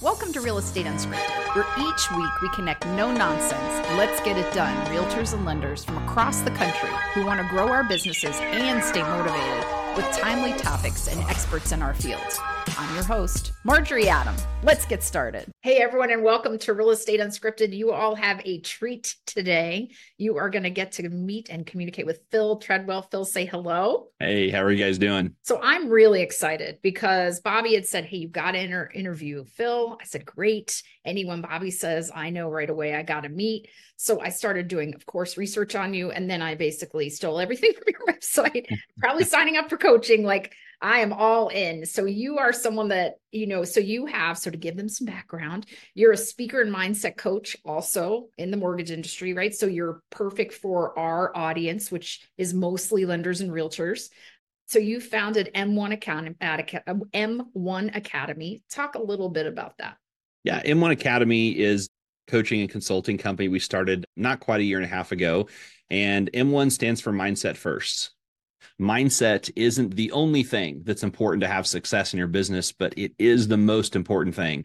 Welcome to Real Estate Unscripted, where each week we connect no nonsense, let's get it done realtors and lenders from across the country who want to grow our businesses and stay motivated with timely topics and experts in our fields. I'm your host, Marjorie Adam. Let's get started. Hey, everyone, and welcome to Real Estate Unscripted. You all have a treat today. You are going to get to meet and communicate with Phil Treadwell. Phil, say hello. Hey, how are you guys doing? So I'm really excited because Bobby had said, Hey, you've got to inter- interview Phil. I said, Great. Anyone Bobby says, I know right away I got to meet. So I started doing, of course, research on you. And then I basically stole everything from your website, probably signing up for coaching. Like I am all in. So you are someone that, you know, so you have, so to give them some background, you're a speaker and mindset coach also in the mortgage industry, right? So you're perfect for our audience, which is mostly lenders and realtors. So you founded M1 Academy, M1 Academy. Talk a little bit about that. Yeah, M1 Academy is coaching and consulting company we started not quite a year and a half ago. And M1 stands for Mindset First. Mindset isn't the only thing that's important to have success in your business, but it is the most important thing.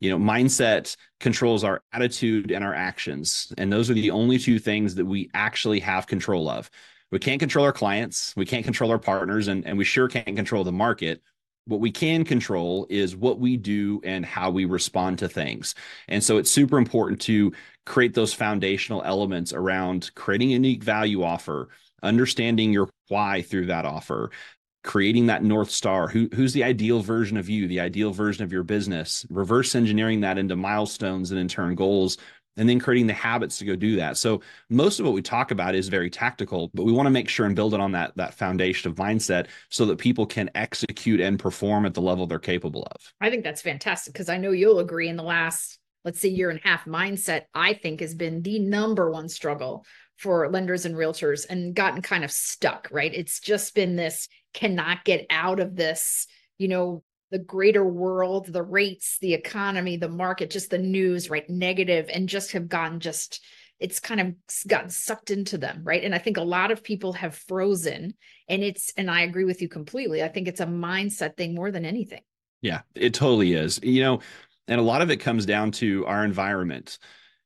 You know, mindset controls our attitude and our actions. And those are the only two things that we actually have control of. We can't control our clients, we can't control our partners, and, and we sure can't control the market what we can control is what we do and how we respond to things. And so it's super important to create those foundational elements around creating a unique value offer, understanding your why through that offer, creating that north star who who's the ideal version of you the ideal version of your business reverse engineering that into milestones and in turn goals and then creating the habits to go do that. So most of what we talk about is very tactical, but we want to make sure and build it on that that foundation of mindset so that people can execute and perform at the level they're capable of. I think that's fantastic because I know you'll agree in the last let's say year and a half mindset I think has been the number one struggle for lenders and realtors and gotten kind of stuck, right? It's just been this cannot get out of this, you know, the greater world, the rates, the economy, the market, just the news, right? Negative and just have gotten just it's kind of gotten sucked into them, right? And I think a lot of people have frozen and it's and I agree with you completely. I think it's a mindset thing more than anything. Yeah, it totally is. You know, and a lot of it comes down to our environment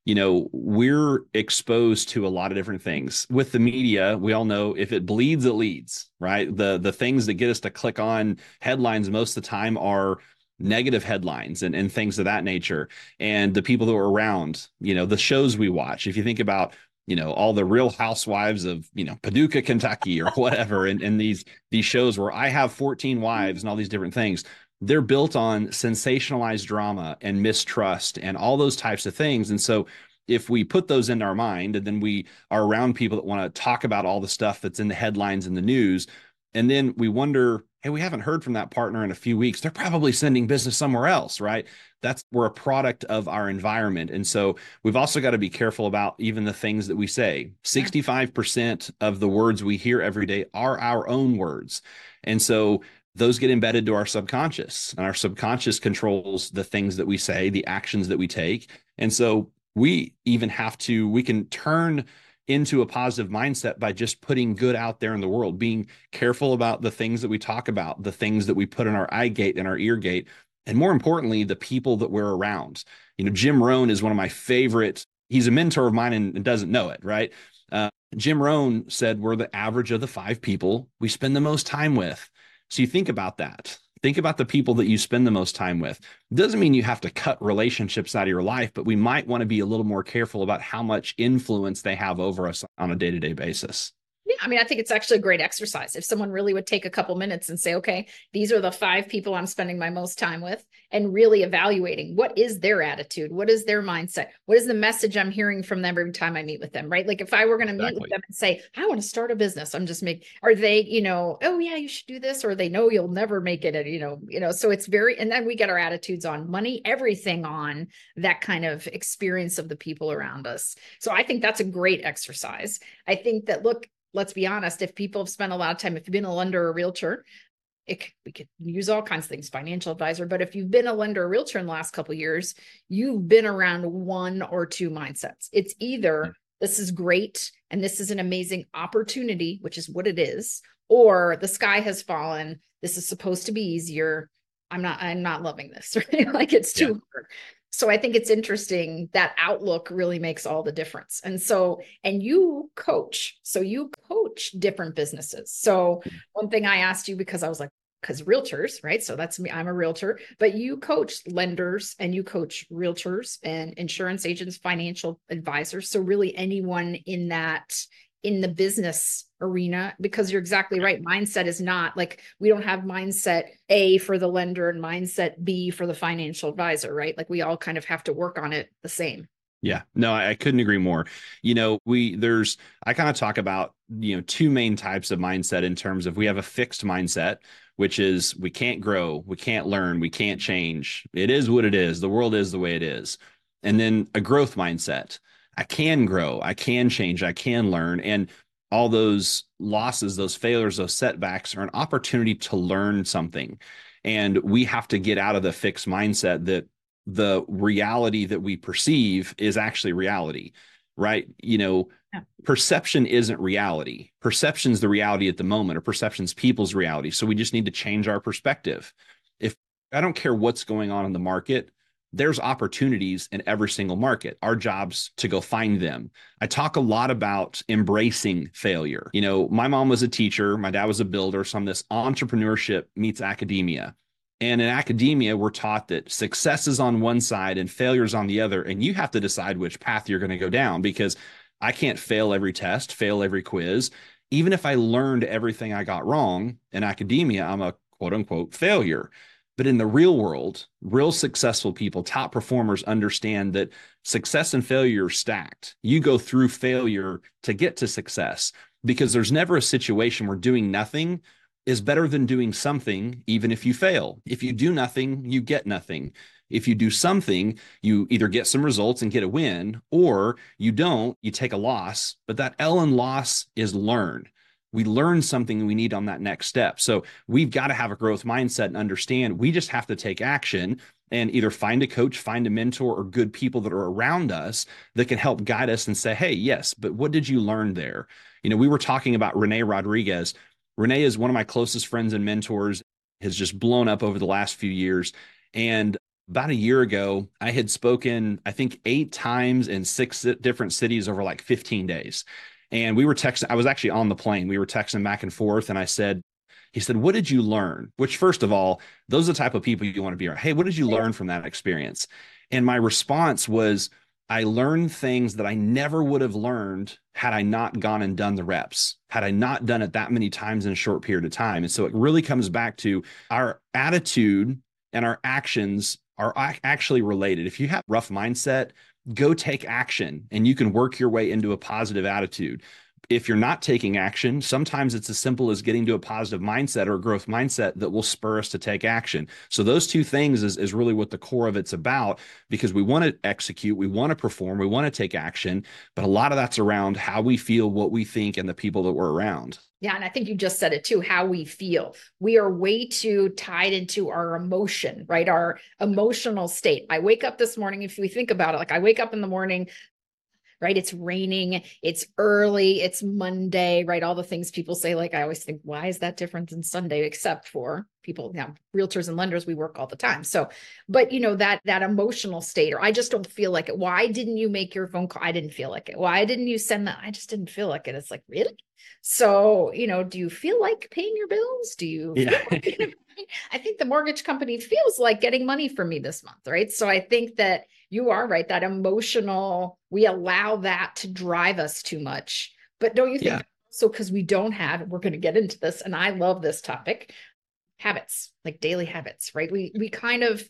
you know we're exposed to a lot of different things. With the media we all know if it bleeds it leads right? The the things that get us to click on headlines most of the time are negative headlines and, and things of that nature. And the people that are around you know the shows we watch if you think about you know all the real housewives of you know paducah kentucky or whatever and, and these these shows where i have 14 wives and all these different things they're built on sensationalized drama and mistrust and all those types of things. And so if we put those in our mind and then we are around people that want to talk about all the stuff that's in the headlines in the news, and then we wonder, hey, we haven't heard from that partner in a few weeks. They're probably sending business somewhere else, right? That's we're a product of our environment. And so we've also got to be careful about even the things that we say. 65% of the words we hear every day are our own words. And so those get embedded to our subconscious and our subconscious controls the things that we say the actions that we take. And so we even have to we can turn into a positive mindset by just putting good out there in the world being careful about the things that we talk about the things that we put in our eye gate and our ear gate and more importantly the people that we're around. You know jim rohn is one of my favorite he's a mentor of mine and, and doesn't know it right? Uh, jim rohn said we're the average of the five people we spend the most time with so you think about that. Think about the people that you spend the most time with. Doesn't mean you have to cut relationships out of your life, but we might want to be a little more careful about how much influence they have over us on a day to day basis. Yeah, I mean, I think it's actually a great exercise. If someone really would take a couple minutes and say, okay, these are the five people I'm spending my most time with, and really evaluating what is their attitude, what is their mindset, what is the message I'm hearing from them every time I meet with them, right? Like if I were going to exactly. meet with them and say, I want to start a business, I'm just making, are they, you know, oh yeah, you should do this, or they know you'll never make it, you know, you know, so it's very, and then we get our attitudes on money, everything on that kind of experience of the people around us. So I think that's a great exercise. I think that look, let's be honest, if people have spent a lot of time, if you've been a lender or a realtor, it, we could use all kinds of things, financial advisor. But if you've been a lender or realtor in the last couple years, you've been around one or two mindsets. It's either this is great and this is an amazing opportunity, which is what it is, or the sky has fallen. This is supposed to be easier. I'm not, I'm not loving this, right? like it's too yeah. hard. So I think it's interesting that outlook really makes all the difference. And so, and you coach, so you coach different businesses. So hmm. one thing I asked you because I was like, because realtors, right? So that's me. I'm a realtor, but you coach lenders and you coach realtors and insurance agents, financial advisors. So really anyone in that in the business arena because you're exactly right mindset is not like we don't have mindset A for the lender and mindset B for the financial advisor right like we all kind of have to work on it the same yeah, no, I, couldn't agree more. You know, we there's I kind of talk about you know two main types of mindset in terms of we have a fixed mindset, which is we can't grow, we can't learn, we can't change. It is what it is. The world is the way it is. And then a growth mindset, I can grow, I can change, I can learn. And all those losses, those failures, those setbacks are an opportunity to learn something. And we have to get out of the fixed mindset that the reality that we perceive is actually reality, right? You know, yeah. perception isn't reality. Perception's the reality at the moment, or perception's people's reality. So we just need to change our perspective. If I don't care what's going on in the market, there's opportunities in every single market. Our job's to go find them. I talk a lot about embracing failure. You know, my mom was a teacher, my dad was a builder. So I'm this entrepreneurship meets academia. And in academia, we're taught that success is on one side and failure is on the other. And you have to decide which path you're going to go down because I can't fail every test, fail every quiz. Even if I learned everything I got wrong in academia, I'm a quote unquote failure. But in the real world, real successful people, top performers understand that success and failure are stacked. You go through failure to get to success because there's never a situation where doing nothing is better than doing something, even if you fail. If you do nothing, you get nothing. If you do something, you either get some results and get a win, or you don't, you take a loss. But that L in loss is learned we learn something we need on that next step. So we've got to have a growth mindset and understand we just have to take action and either find a coach, find a mentor, or good people that are around us that can help guide us and say, hey, yes, but what did you learn there? You know, we were talking about Renee Rodriguez. Renee is one of my closest friends and mentors, has just blown up over the last few years. And about a year ago, I had spoken, I think, eight times in six different cities over like 15 days. And we were texting, I was actually on the plane. We were texting back and forth. And I said, he said, What did you learn? Which, first of all, those are the type of people you want to be around. Hey, what did you learn from that experience? And my response was, I learned things that I never would have learned had I not gone and done the reps, had I not done it that many times in a short period of time. And so it really comes back to our attitude and our actions are actually related. If you have rough mindset, go take action and you can work your way into a positive attitude. If you're not taking action, sometimes it's as simple as getting to a positive mindset or a growth mindset that will spur us to take action. So those two things is, is really what the core of it's about because we want to execute, we want to perform, we want to take action, but a lot of that's around how we feel, what we think, and the people that we're around. Yeah. And I think you just said it too how we feel. We are way too tied into our emotion, right? Our emotional state. I wake up this morning, if we think about it, like I wake up in the morning, right? It's raining, it's early, it's Monday, right? All the things people say, like I always think, why is that different than Sunday, except for people, you know, realtors and lenders, we work all the time. So, but you know, that that emotional state, or I just don't feel like it. Why didn't you make your phone call? I didn't feel like it. Why didn't you send that? I just didn't feel like it. It's like, really? So, you know, do you feel like paying your bills? Do you yeah. like I think the mortgage company feels like getting money from me this month, right? So I think that you are right. That emotional, we allow that to drive us too much. But don't you think yeah. so? Because we don't have, we're going to get into this, and I love this topic habits, like daily habits, right? We, we kind of,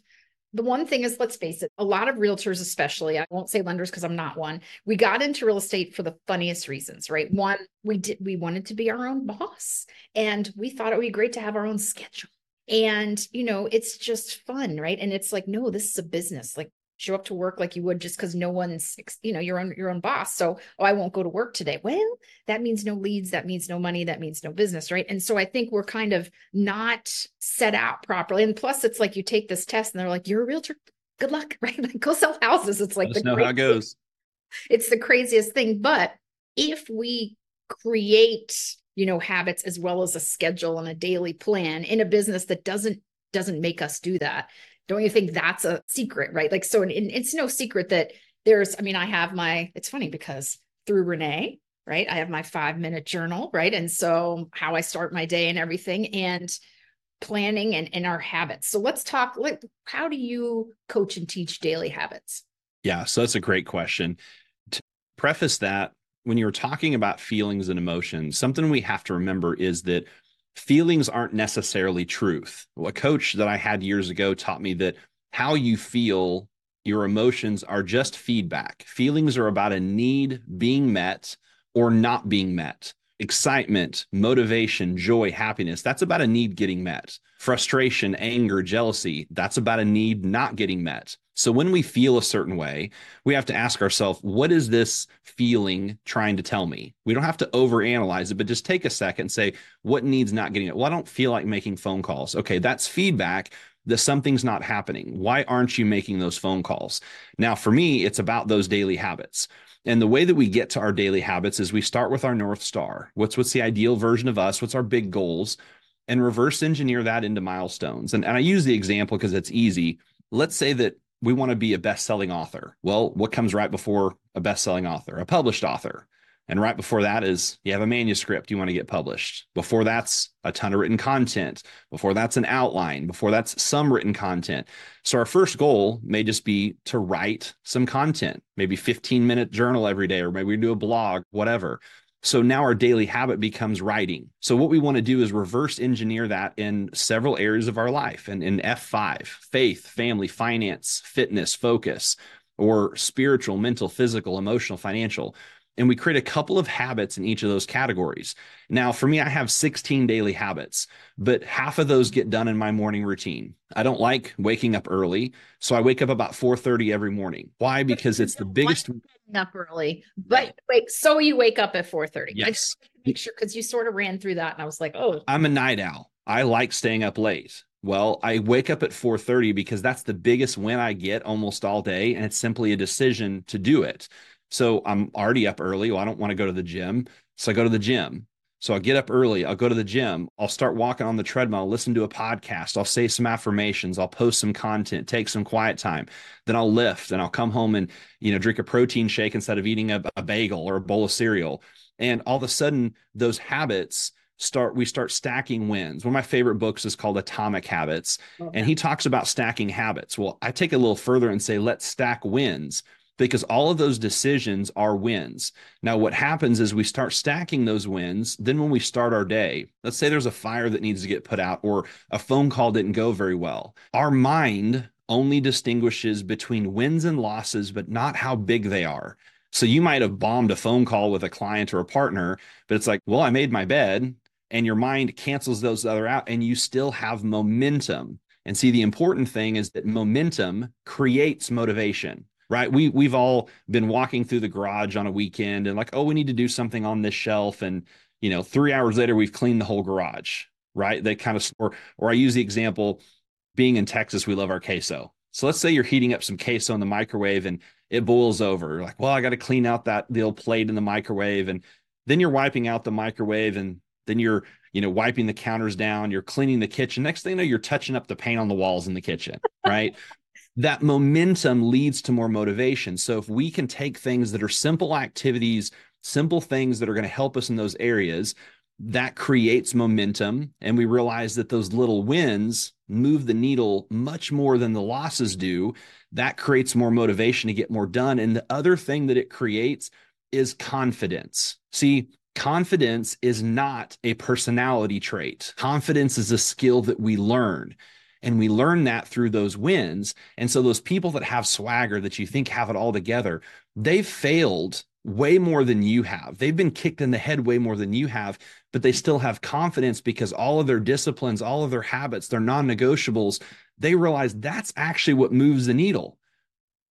the one thing is, let's face it, a lot of realtors, especially, I won't say lenders because I'm not one. We got into real estate for the funniest reasons, right? One, we did, we wanted to be our own boss and we thought it would be great to have our own schedule. And, you know, it's just fun, right? And it's like, no, this is a business. Like, show up to work like you would just because no one's you know your own your own boss. So oh i won't go to work today. Well that means no leads that means no money that means no business right? And so i think we're kind of not set out properly. And plus it's like you take this test and they're like you're a realtor. Good luck right? Like go sell houses. It's like Let know how it goes. it's the craziest thing. But if we create you know habits as well as a schedule and a daily plan in a business that doesn't doesn't make us do that. Don't you think that's a secret, right? Like, so it's no secret that there's, I mean, I have my, it's funny because through Renee, right? I have my five minute journal, right? And so how I start my day and everything and planning and, and our habits. So let's talk, like, how do you coach and teach daily habits? Yeah. So that's a great question. To preface that, when you're talking about feelings and emotions, something we have to remember is that feelings aren't necessarily truth. A coach that I had years ago taught me that how you feel, your emotions are just feedback. Feelings are about a need being met or not being met. Excitement, motivation, joy, happiness, that's about a need getting met. Frustration, anger, jealousy, that's about a need not getting met. So when we feel a certain way, we have to ask ourselves, what is this feeling trying to tell me? We don't have to overanalyze it, but just take a second and say, what needs not getting it? Well, I don't feel like making phone calls. Okay, that's feedback that something's not happening. Why aren't you making those phone calls? Now, for me, it's about those daily habits. And the way that we get to our daily habits is we start with our North Star. What's what's the ideal version of us? What's our big goals? And reverse engineer that into milestones. And, and I use the example because it's easy. Let's say that we want to be a best-selling author. Well, what comes right before a best-selling author? A published author. And right before that is you have a manuscript you want to get published. Before that's a ton of written content. Before that's an outline. Before that's some written content. So our first goal may just be to write some content, maybe 15 minute journal every day, or maybe we do a blog, whatever. So now our daily habit becomes writing. So what we want to do is reverse engineer that in several areas of our life. And in F5, faith, family, finance, fitness, focus, or spiritual, mental, physical, emotional, financial. And we create a couple of habits in each of those categories. Now, for me, I have 16 daily habits, but half of those get done in my morning routine. I don't like waking up early, so I wake up about 4:30 every morning. Why? Because it's the biggest up early. But wait, so you wake up at 4:30. Yes. make sure because you sort of ran through that and I was like, oh. I'm a night owl. I like staying up late. Well, I wake up at 4:30 because that's the biggest win I get almost all day and it's simply a decision to do it. So I'm already up early. Well, I don't want to go to the gym. So I go to the gym. So I'll get up early. I'll go to the gym. I'll start walking on the treadmill, listen to a podcast. I'll say some affirmations. I'll post some content, take some quiet time. Then I'll lift and I'll come home and, you know, drink a protein shake instead of eating a, a bagel or a bowl of cereal. And all of a sudden, those habits start, we start stacking wins. One of my favorite books is called Atomic Habits. Okay. And he talks about stacking habits. Well, I take it a little further and say, let's stack wins because all of those decisions are wins. Now, what happens is we start stacking those wins. Then, when we start our day, let's say there's a fire that needs to get put out or a phone call didn't go very well, our mind only distinguishes between wins and losses, but not how big they are. So, you might have bombed a phone call with a client or a partner, but it's like, well, I made my bed. And your mind cancels those other out, and you still have momentum. And see, the important thing is that momentum creates motivation right? We we've all been walking through the garage on a weekend and like, oh, we need to do something on this shelf, and you know, three hours later we've cleaned the whole garage, right? They kind of or or I use the example, being in Texas, we love our queso. So let's say you're heating up some queso in the microwave and it boils over. You're like, well, I got to clean out that the old plate in the microwave, and then you're wiping out the microwave, and then you're you know wiping the counters down. You're cleaning the kitchen. Next thing you know, you're touching up the paint on the walls in the kitchen, right? That momentum leads to more motivation. So if we can take things that are simple activities, simple things that are going to help us in those areas, that creates momentum. And we realize that those little wins move the needle much more than the losses do. That creates more motivation to get more done. And the other thing that it creates is confidence. See, confidence is not a personality trait, confidence is a skill that we learn. And we learn that through those wins. And so those people that have swagger that you think have it all together, they've failed way more than you have. They've been kicked in the head way more than you have, but they still have confidence because all of their disciplines, all of their habits, their non negotiables, they realize that's actually what moves the needle.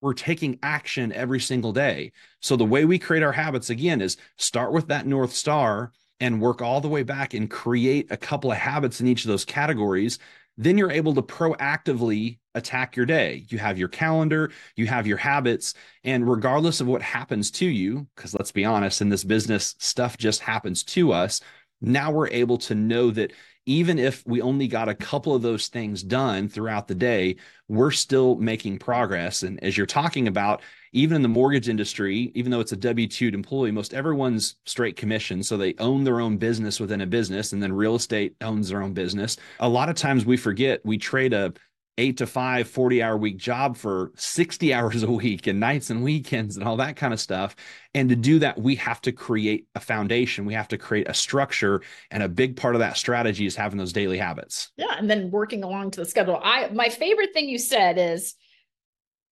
We're taking action every single day. So the way we create our habits again is start with that North Star and work all the way back and create a couple of habits in each of those categories then you're able to proactively attack your day. You have your calendar, you have your habits, and regardless of what happens to you, because let's be honest, in this business, stuff just happens to us. Now we're able to know that even if we only got a couple of those things done throughout the day, we're still making progress. And as you're talking about, even in the mortgage industry, even though it's a W 2 employee, most everyone's straight commission. So they own their own business within a business, and then real estate owns their own business. A lot of times we forget we trade a eight to five, 40 hour week job for 60 hours a week and nights and weekends and all that kind of stuff. And to do that, we have to create a foundation. We have to create a structure. And a big part of that strategy is having those daily habits. Yeah. And then working along to the schedule. I, my favorite thing you said is,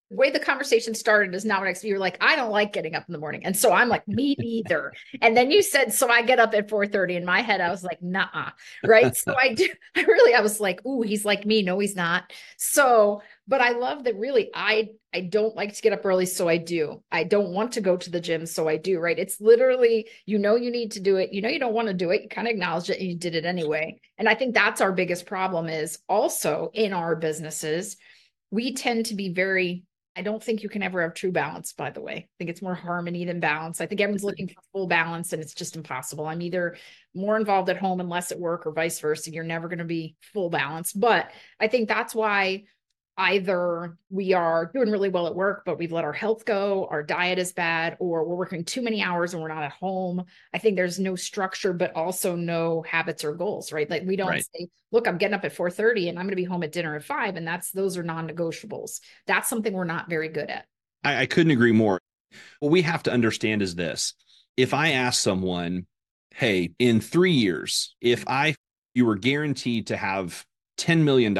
the way the conversation started is not what I you're like, I don't like getting up in the morning. And so I'm like, me neither. and then you said, so I get up at 4 30. In my head, I was like, nah, right. so I do I really I was like, ooh, he's like me. No, he's not. So, but I love that really I I don't like to get up early, so I do. I don't want to go to the gym, so I do, right? It's literally, you know you need to do it. You know you don't want to do it. You kind of acknowledge it and you did it anyway. And I think that's our biggest problem is also in our businesses, we tend to be very I don't think you can ever have true balance, by the way. I think it's more harmony than balance. I think everyone's mm-hmm. looking for full balance and it's just impossible. I'm either more involved at home and less at work or vice versa. You're never going to be full balance. But I think that's why either we are doing really well at work, but we've let our health go, our diet is bad, or we're working too many hours and we're not at home. I think there's no structure, but also no habits or goals, right? Like we don't right. say, look, I'm getting up at 4:30 and I'm gonna be home at dinner at five. And that's those are non-negotiables. That's something we're not very good at. I, I couldn't agree more. What we have to understand is this. If I ask someone, hey, in three years, if I you were guaranteed to have $10 million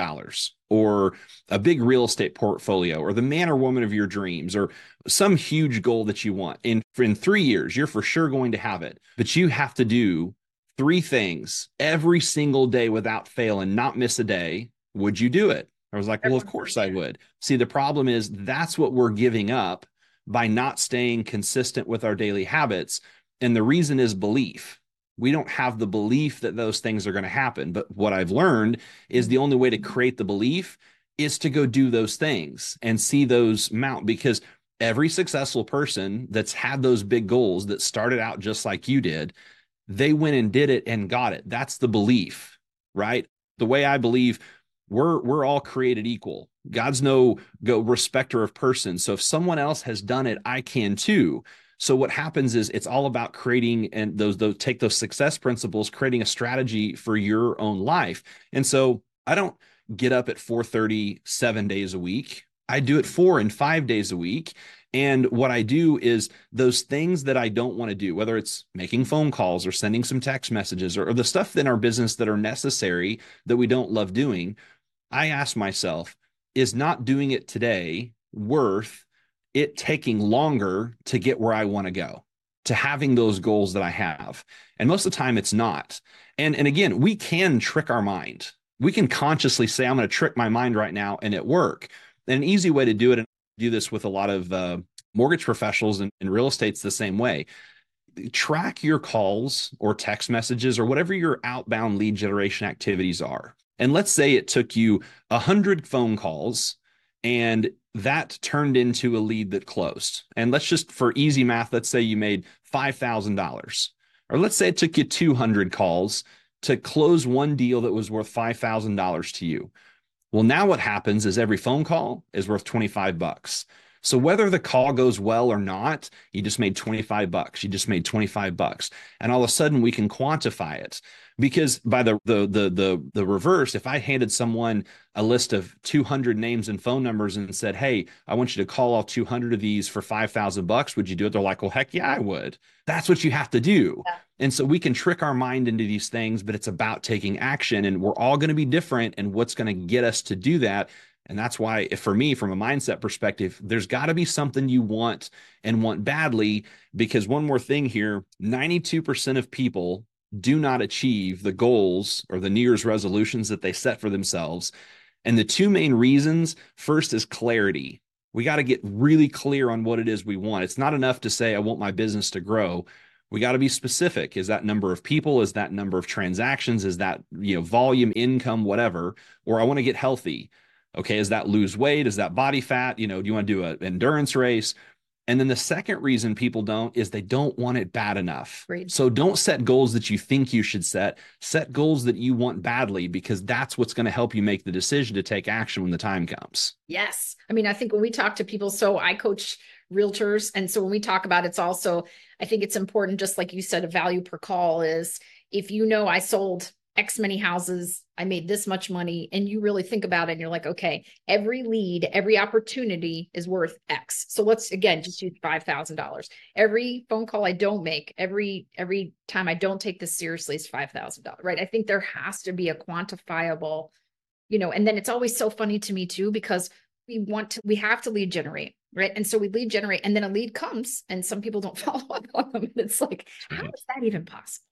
or a big real estate portfolio or the man or woman of your dreams or some huge goal that you want. In, in three years, you're for sure going to have it, but you have to do three things every single day without fail and not miss a day. Would you do it? I was like, well, of course I would. See, the problem is that's what we're giving up by not staying consistent with our daily habits. And the reason is belief we don't have the belief that those things are going to happen. But what I've learned is the only way to create the belief is to go do those things and see those mount because every successful person that's had those big goals that started out just like you did, they went and did it and got it. That's the belief, right? The way I believe we're we're all created equal. God's no go respecter of persons. So if someone else has done it, I can too. So what happens is it's all about creating and those those take those success principles, creating a strategy for your own life. And so I don't get up at 4:30 7 days a week. I do it 4 and 5 days a week. And what I do is those things that I don't want to do, whether it's making phone calls or sending some text messages or, or the stuff in our business that are necessary that we don't love doing, I ask myself, is not doing it today worth it taking longer to get where I want to go, to having those goals that I have. And most of the time it's not. And and again, we can trick our mind. We can consciously say I'm going to trick my mind right now and it work. And an easy way to do it and do this with a lot of uh, mortgage professionals and, and real estate's the same way track your calls or text messages or whatever your outbound lead generation activities are. And let's say it took you 100 phone calls and that turned into a lead that closed. And let's just, for easy math, let's say you made $5,000. Or let's say it took you 200 calls to close one deal that was worth $5,000 to you. Well, now what happens is every phone call is worth 25 bucks. So whether the call goes well or not, you just made 25 bucks. You just made 25 bucks. And all of a sudden we can quantify it because by the the the the the reverse if i handed someone a list of 200 names and phone numbers and said hey i want you to call all 200 of these for 5000 bucks would you do it they're like well heck yeah i would that's what you have to do yeah. and so we can trick our mind into these things but it's about taking action and we're all going to be different and what's going to get us to do that and that's why, for me, from a mindset perspective, there's got to be something you want and want badly. Because one more thing here 92% of people do not achieve the goals or the New Year's resolutions that they set for themselves. And the two main reasons first is clarity. We got to get really clear on what it is we want. It's not enough to say, I want my business to grow. We got to be specific. Is that number of people? Is that number of transactions? Is that, you know, volume, income, whatever? Or I want to get healthy. Okay. Is that lose weight? Is that body fat? You know, do you want to do an endurance race? And then the second reason people don't is they don't want it bad enough. Great. So don't set goals that you think you should set. Set goals that you want badly because that's what's going to help you make the decision to take action when the time comes. Yes. I mean, I think when we talk to people, so I coach realtors. And so when we talk about it's also, I think it's important, just like you said, a value per call is if you know I sold X many houses, I made this much money, and you really think about it and you're like, okay, every lead, every opportunity is worth X. So let's again just use five thousand dollars. Every phone call I don't make, every every time I don't take this seriously is five thousand dollars, right? I think there has to be a quantifiable, you know, and then it's always so funny to me too, because we want to, we have to lead generate, right? And so we lead generate, and then a lead comes, and some people don't follow up on them. And it's like, how is that even possible?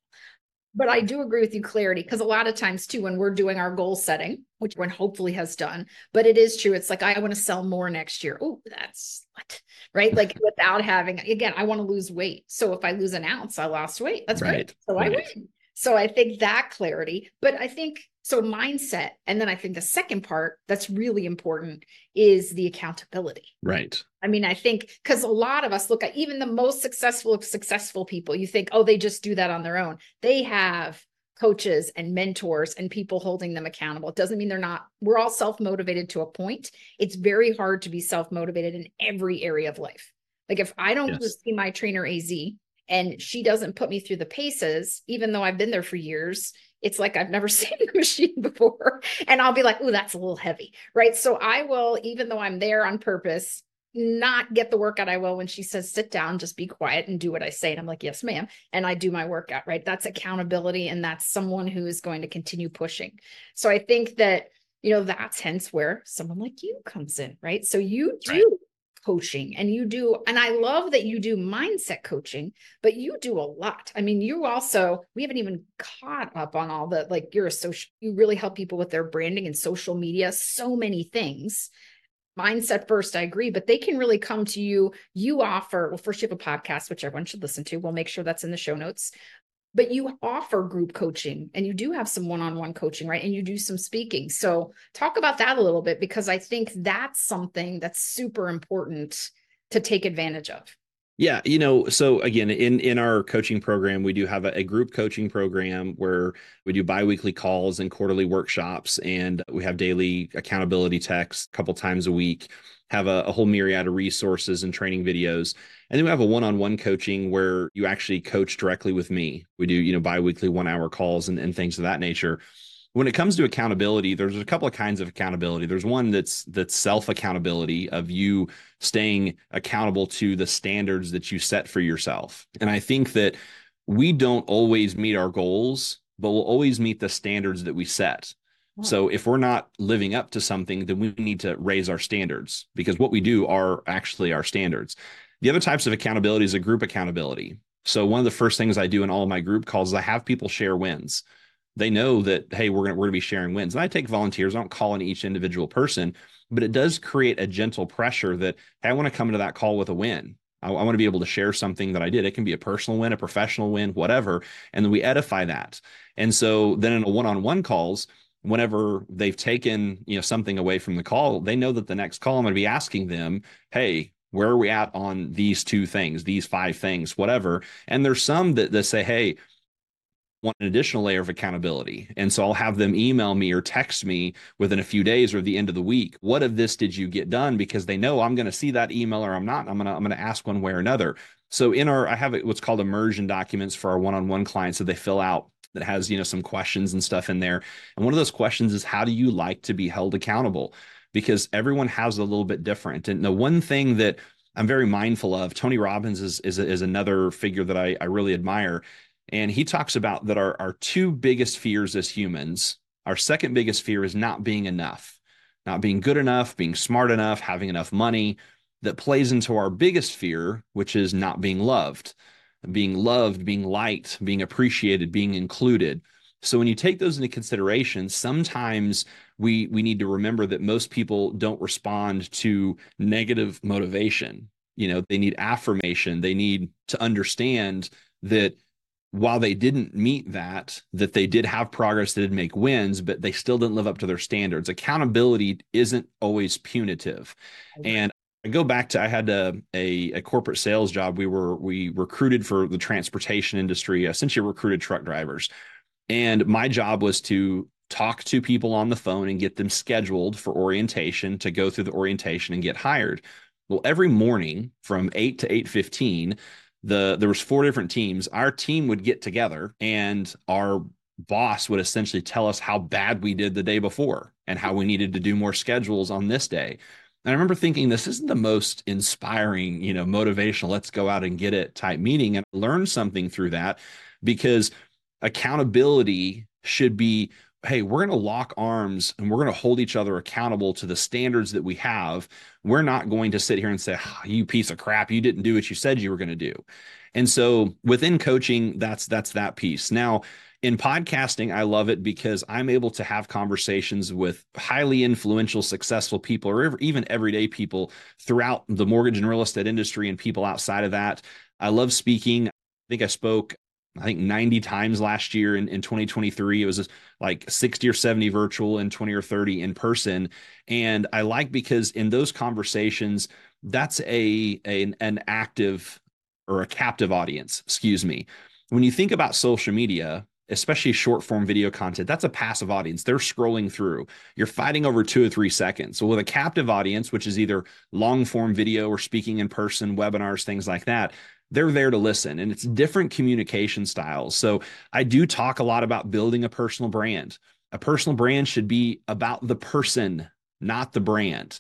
But I do agree with you, clarity, because a lot of times too, when we're doing our goal setting, which one hopefully has done, but it is true. It's like, I want to sell more next year. Oh, that's what, right? Like without having, again, I want to lose weight. So if I lose an ounce, I lost weight. That's right. great. So right. I win. So I think that clarity, but I think so mindset. And then I think the second part that's really important is the accountability. Right. I mean, I think because a lot of us look at even the most successful of successful people, you think, oh, they just do that on their own. They have coaches and mentors and people holding them accountable. It doesn't mean they're not, we're all self motivated to a point. It's very hard to be self motivated in every area of life. Like if I don't yes. see my trainer AZ and she doesn't put me through the paces, even though I've been there for years, it's like I've never seen the machine before. And I'll be like, oh, that's a little heavy. Right. So I will, even though I'm there on purpose, not get the workout I will when she says, sit down, just be quiet and do what I say. And I'm like, yes, ma'am. And I do my workout, right? That's accountability. And that's someone who is going to continue pushing. So I think that, you know, that's hence where someone like you comes in, right? So you do right. Coaching and you do, and I love that you do mindset coaching, but you do a lot. I mean, you also, we haven't even caught up on all the, like, you're a social, you really help people with their branding and social media, so many things mindset first, I agree, but they can really come to you. You offer, well, first you have a podcast, which everyone should listen to. We'll make sure that's in the show notes. But you offer group coaching and you do have some one on one coaching, right? And you do some speaking. So talk about that a little bit because I think that's something that's super important to take advantage of. Yeah, you know, so again, in in our coaching program, we do have a, a, group coaching program where we do biweekly calls and quarterly workshops, and we have daily accountability texts a couple times a week. Have a, a whole myriad of resources and training videos, and then we have a one-on-one coaching where you actually coach directly with me. We do, you know, biweekly one-hour calls and, and things of that nature. When it comes to accountability there's a couple of kinds of accountability. There's one that's that's self accountability of you staying accountable to the standards that you set for yourself. And i think that we don't always meet our goals but we'll always meet the standards that we set so if we're not living up to something then we need to raise our standards because what we do are actually our standards. The other types of accountability is a group accountability. So one of the first things i do in all my group calls is i have people share wins. They know that hey we're gonna we're gonna be sharing wins. And i take volunteers i don't call on each individual person but it does create a gentle pressure that hey i want to come into that call with a win. I, I want to be able to share something that i did. It can be a personal win a professional win whatever. And then we edify that. And so then in a one-on-one calls whenever they've taken you know something away from the call they know that the next call i'm going to be asking them hey where are we at on these two things these five things whatever and there's some that, that say hey want an additional layer of accountability. And so I'll have them email me or text me within a few days or the end of the week. What of this did you get done? Because they know I'm going to see that email or I'm not. I'm going to, I'm going to ask one way or another. So in our, I have what's called immersion documents for our one-on-one clients that they fill out that has, you know, some questions and stuff in there. And one of those questions is how do you like to be held accountable? Because everyone has a little bit different. And the one thing that I'm very mindful of. Tony Robbins is is, is another figure that I, I really admire. And he talks about that our, our two biggest fears as humans, our second biggest fear is not being enough, not being good enough, being smart enough, having enough money. That plays into our biggest fear, which is not being loved, being loved, being liked, being appreciated, being included. So when you take those into consideration, sometimes we we need to remember that most people don't respond to negative motivation. You know, they need affirmation. They need to understand that while they didn't meet that, that they did have progress, they did make wins, but they still didn't live up to their standards. Accountability isn't always punitive. And I go back to I had a, a, a corporate sales job. We were we recruited for the transportation industry, essentially recruited truck drivers. And my job was to talk to people on the phone and get them scheduled for orientation to go through the orientation and get hired. Well, every morning from 8 to 8:15, the there was four different teams. Our team would get together and our boss would essentially tell us how bad we did the day before and how we needed to do more schedules on this day. And I remember thinking this isn't the most inspiring, you know, motivational, let's go out and get it type meeting and learn something through that because accountability should be hey, we're going to lock arms and we're going to hold each other accountable to the standards that we have. We're not going to sit here and say, oh, you piece of crap, you didn't do what you said you were going to do. And so within coaching, that's that's that piece. Now, in podcasting, I love it because I'm able to have conversations with highly influential, successful people, or even everyday people throughout the mortgage and real estate industry and people outside of that. I love speaking. I think I spoke, I think 90 times last year in, in 2023. It was like 60 or 70 virtual and 20 or 30 in person. And I like because in those conversations, that's a, a an active or a captive audience, excuse me. When you think about social media, especially short form video content, that's a passive audience. They're scrolling through. You're fighting over two or three seconds. So, with a captive audience, which is either long form video or speaking in person, webinars, things like that, they're there to listen and it's different communication styles. So, I do talk a lot about building a personal brand. A personal brand should be about the person, not the brand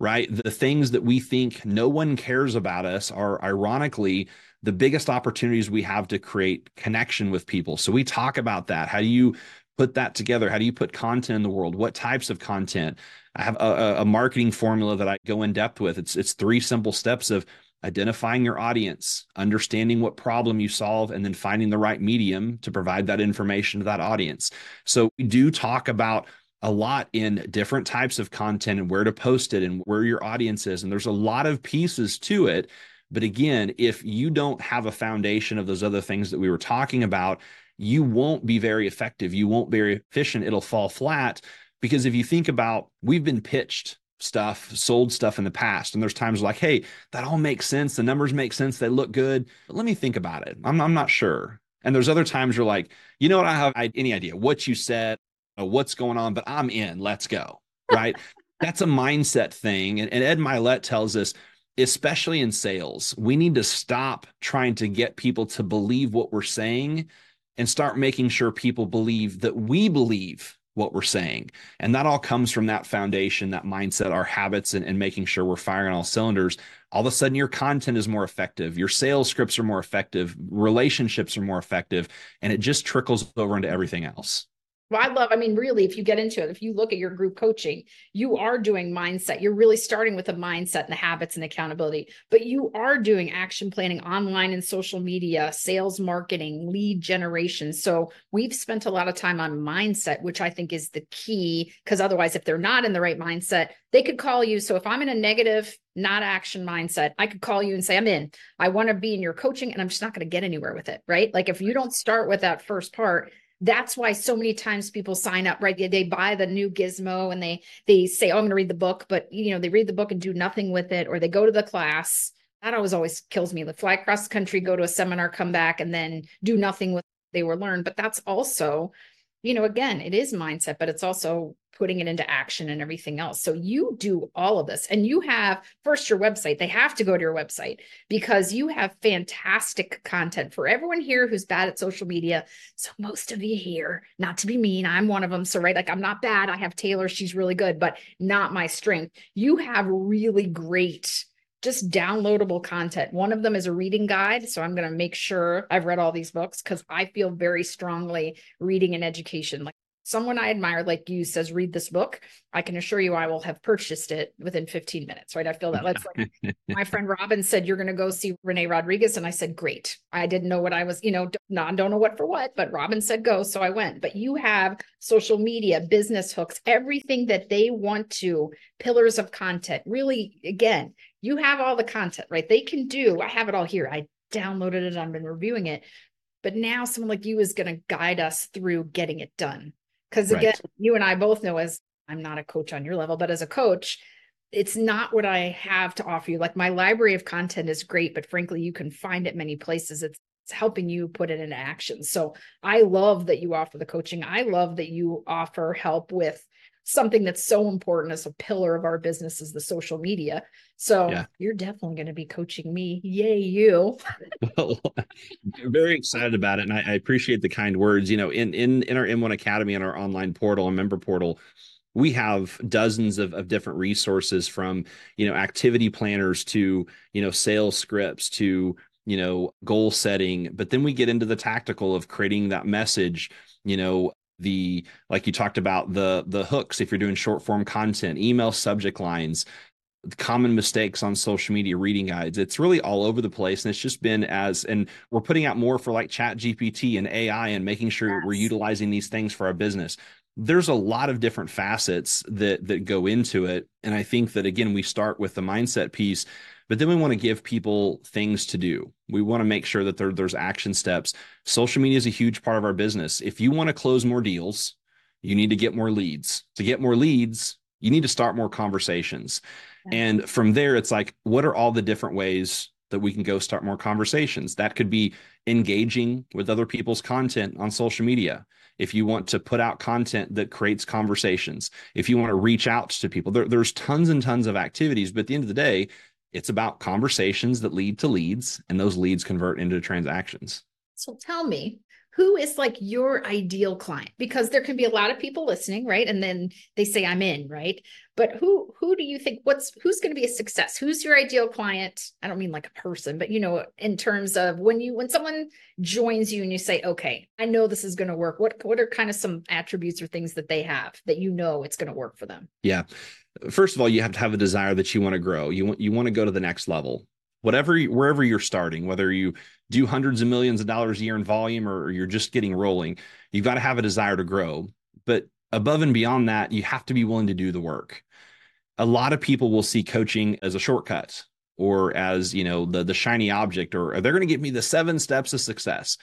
right? The things that we think no one cares about us are ironically the biggest opportunities we have to create connection with people. So we talk about that. How do you put that together? How do you put content in the world? What types of content? I have a, a marketing formula that I go in depth with. It's it's three simple steps of identifying your audience, understanding what problem you solve, and then finding the right medium to provide that information to that audience. So we do talk about a lot in different types of content and where to post it and where your audience is. And there's a lot of pieces to it but again, if you don't have a foundation of those other things that we were talking about, you won't be very effective. You won't be very efficient. It'll fall flat because if you think about, we've been pitched stuff, sold stuff in the past, and there's times like, hey, that all makes sense. The numbers make sense. They look good. But let me think about it. I'm, I'm not sure. And there's other times you're like, you know what? I have any idea what you said, Uh, what's going on, but I'm in. Let's go. Right. That's a mindset thing. And, and Ed Mylett tells us especially in sales, we need to stop trying to get people to believe what we're saying and start making sure people believe that we believe what we're saying. And that all comes from that foundation, that mindset, our habits, and, and making sure we're firing all cylinders. All of a sudden, your content is more effective, your sales scripts are more effective, relationships are more effective, and it just trickles over into everything else. Well, I love, I mean, really, if you get into it, if you look at your group coaching, you are doing mindset. You're really starting with a mindset and the habits and accountability, but you are doing action planning online and social media, sales marketing, lead generation. So we've spent a lot of time on mindset, which I think is the key. Because otherwise, if they're not in the right mindset, they could call you. So if I'm in a negative, not action mindset, I could call you and say, I'm in. I want to be in your coaching and I'm just not going to get anywhere with it. Right. Like if you don't start with that first part, that's why so many times people sign up right? They buy the new gizmo and they they say oh i'm going to read the book but you know they read the book and do nothing with it or they go to the class. That always always kills me. The fly across the country go to a seminar come back and then do nothing with they were learned. But that's also you know again it is mindset but it's also putting it into action and everything else. So you do all of this and you have first your website. They have to go to your website because you have fantastic content for everyone here who's bad at social media. So most of you here, not to be mean, I'm one of them. So right, like I'm not bad. I have Taylor, she's really good, but not my strength. You have really great just downloadable content. One of them is a reading guide. So I'm going to make sure I've read all these books because I feel very strongly reading and education. Like someone I admire like you says, read this book, I can assure you I will have purchased it within 15 minutes, right? I feel that. Let's like my friend Robin said, you're going to go see Renee Rodriguez. And I said, great. I didn't know what I was, you know, not, don't know what for what, but Robin said go. So I went. But you have social media, business hooks, everything that they want to, pillars of content. Really, again, you have all the content, right? They can do, I have it all here. I downloaded it, I've been reviewing it. But now someone like you is going to guide us through getting it done because again, right. you and I both know as I'm not a coach on your level, but as a coach, it's not what I have to offer you. Like my library of content is great, but frankly, you can find it many places. It's it's helping you put it into action. So I love that you offer the coaching. I love that you offer help with something that's so important as a pillar of our business is the social media. So yeah. you're definitely going to be coaching me. Yay, you. well, very excited about it. And I, I, appreciate the kind words. You know, in in in our M1 Academy and our online portal and member portal, we have dozens of, of different resources from you know activity planners to you know sales scripts to you know goal setting but then we get into the tactical of creating that message you know the like you talked about the the hooks if you're doing short form content email subject lines common mistakes on social media reading guides. It's really all over the place and it's just been as and we're putting out more for like chat gpt and ai and making sure yes. we're utilizing these things for our business. There's a lot of different facets that that go into it and i think that again we start with the mindset piece but then we want to give people things to do. We want to make sure that there, there's action steps. Social media is a huge part of our business. If you want to close more deals, you need to get more leads. To get more leads, you need to start more conversations. And from there, it's like, what are all the different ways that we can go start more conversations? That could be engaging with other people's content on social media. If you want to put out content that creates conversations, if you want to reach out to people, there, there's tons and tons of activities. But at the end of the day, it's about conversations that lead to leads, and those leads convert into transactions. So tell me, who is like your ideal client? Because there can be a lot of people listening right? And then they say i'm in right? But who who do you think what's who's going to be a success? Who's your ideal client? I don't mean like a person but you know in terms of when you when someone joins you and you say okay i know this is going to work what what are kind of some attributes or things that they have that you know it's going to work for them? Yeah first of all you have to have a desire that you want to grow. You want you want to go to the next level. Whatever wherever you're starting whether you do hundreds of millions of dollars a year in volume or you're just getting rolling you've got to have a desire to grow. But above and beyond that you have to be willing to do the work. A lot of people will see coaching as a shortcut or as you know the the shiny object or they're going to give me the seven steps of success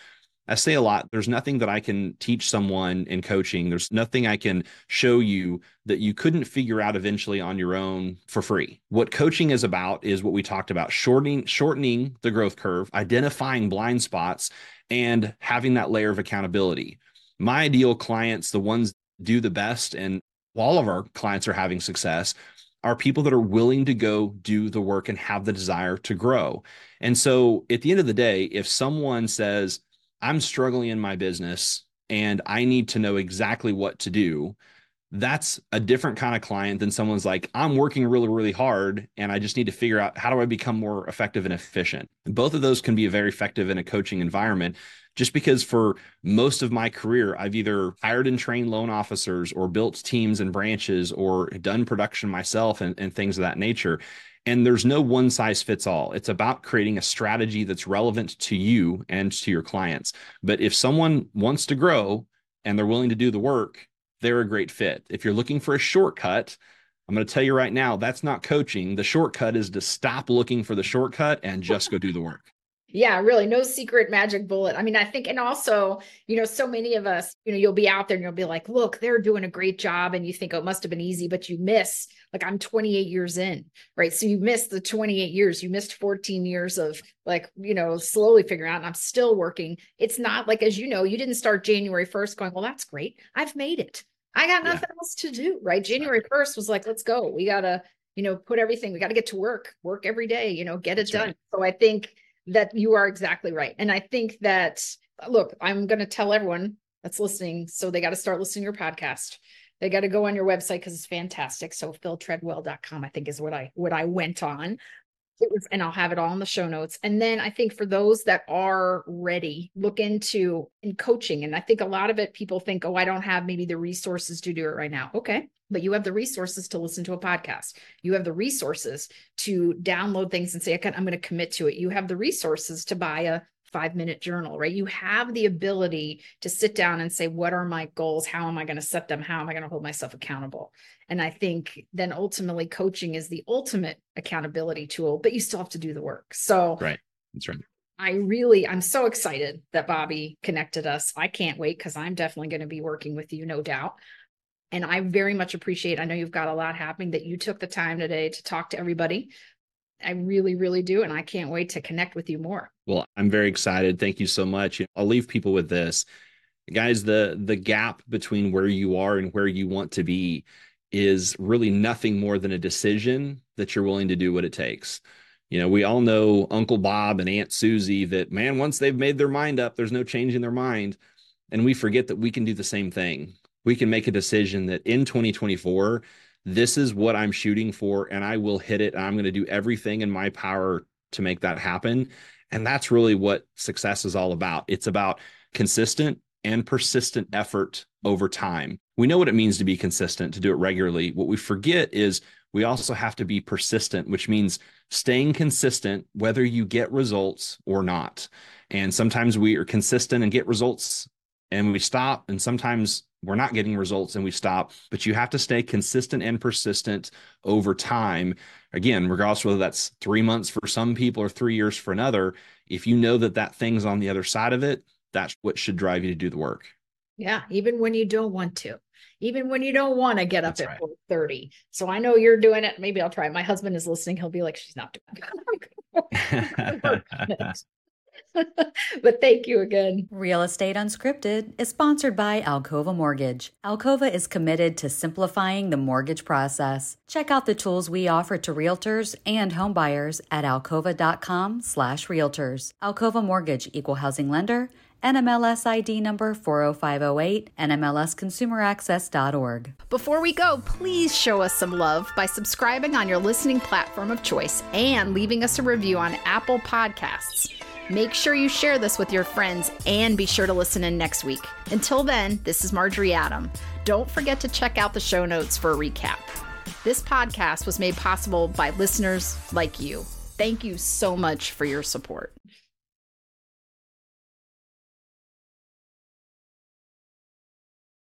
I say a lot, there's nothing that I can teach someone in coaching. There's nothing I can show you that you couldn't figure out eventually on your own for free. What coaching is about is what we talked about, shortening shortening the growth curve, identifying blind spots and having that layer of accountability. My ideal clients, the ones do the best and all of our clients are having success are people that are willing to go do the work and have the desire to grow. And so at the end of the day, if someone says, I'm struggling in my business and I need to know exactly what to do, that's a different kind of client than someone's like, I'm working really, really hard and I just need to figure out how do I become more effective and efficient. And both of those can be very effective in a coaching environment. Just because for most of my career, I've either hired and trained loan officers or built teams and branches or done production myself and, and things of that nature. And there's no one size fits all. It's about creating a strategy that's relevant to you and to your clients. But if someone wants to grow and they're willing to do the work, they're a great fit. If you're looking for a shortcut, I'm going to tell you right now, that's not coaching. The shortcut is to stop looking for the shortcut and just go do the work. Yeah, really. No secret magic bullet. I mean, I think, and also, you know, so many of us, you know, you'll be out there and you'll be like, look, they're doing a great job. And you think, oh, it must have been easy, but you miss, like, I'm 28 years in, right? So you missed the 28 years, you missed 14 years of like, you know, slowly figuring out, and I'm still working. It's not like, as you know, you didn't start January 1st going, well, that's great. I've made it. I got nothing yeah. else to do, right? January 1st was like, let's go. We got to, you know, put everything, we got to get to work, work every day, you know, get it that's done. Right. So I think, that you are exactly right. And I think that, look, I'm going to tell everyone that's listening. So they got to start listening to your podcast. They got to go on your website because it's fantastic. So philtreadwell.com, I think is what I, what I went on. It was, and I'll have it all in the show notes. And then I think for those that are ready, look into in coaching. And I think a lot of it, people think, oh, I don't have maybe the resources to do it right now. Okay but you have the resources to listen to a podcast. You have the resources to download things and say, okay, I'm going to commit to it. You have the resources to buy a five minute journal, right? You have the ability to sit down and say, what are my goals? How am I going to set them? How am I going to hold myself accountable? And I think then ultimately coaching is the ultimate accountability tool, but you still have to do the work. So, right. That's right. I really, I'm so excited that Bobby connected us. I can't wait because I'm definitely going to be working with you, no doubt. And I very much appreciate, I know you've got a lot happening that you took the time today to talk to everybody. I really, really do. And I can't wait to connect with you more. Well, I'm very excited. Thank you so much. I'll leave people with this. Guys, the the gap between where you are and where you want to be is really nothing more than a decision that you're willing to do what it takes. You know, we all know Uncle Bob and Aunt Susie that, man, once they've made their mind up, there's no changing their mind. And we forget that we can do the same thing. We can make a decision that in 2024, this is what I'm shooting for, and I will hit it. And I'm going to do everything in my power to make that happen. And mm. that's really what success is all about. It's about consistent and persistent effort over time. We know what it means to be consistent, to do it regularly. What we forget is we also have to be persistent, which means staying consistent whether you get results or not. And sometimes we are consistent and get results and we stop, and sometimes we're not getting results and we stop. But you have to stay consistent and persistent over time. Again, regardless whether that's three months for some people or three years for another, if you know that that thing's on the other side of it, that's what should drive you to do the work. Yeah, even when you don't want to, even when you don't want to get up That's at right. 30. So I know you're doing it. Maybe I'll try. My husband is listening. He'll be like, she's not doing it. but thank you again. Real Estate Unscripted is sponsored by Alcova Mortgage. Alcova is committed to simplifying the mortgage process. Check out the tools we offer to realtors and homebuyers at alcova.com/realtors. Alcova Mortgage, equal housing lender NMLS ID number 40508, NMLSconsumeraccess.org. Before we go, please show us some love by subscribing on your listening platform of choice and leaving us a review on Apple Podcasts. Make sure you share this with your friends and be sure to listen in next week. Until then, this is Marjorie Adam. Don't forget to check out the show notes for a recap. This podcast was made possible by listeners like you. Thank you so much for your support.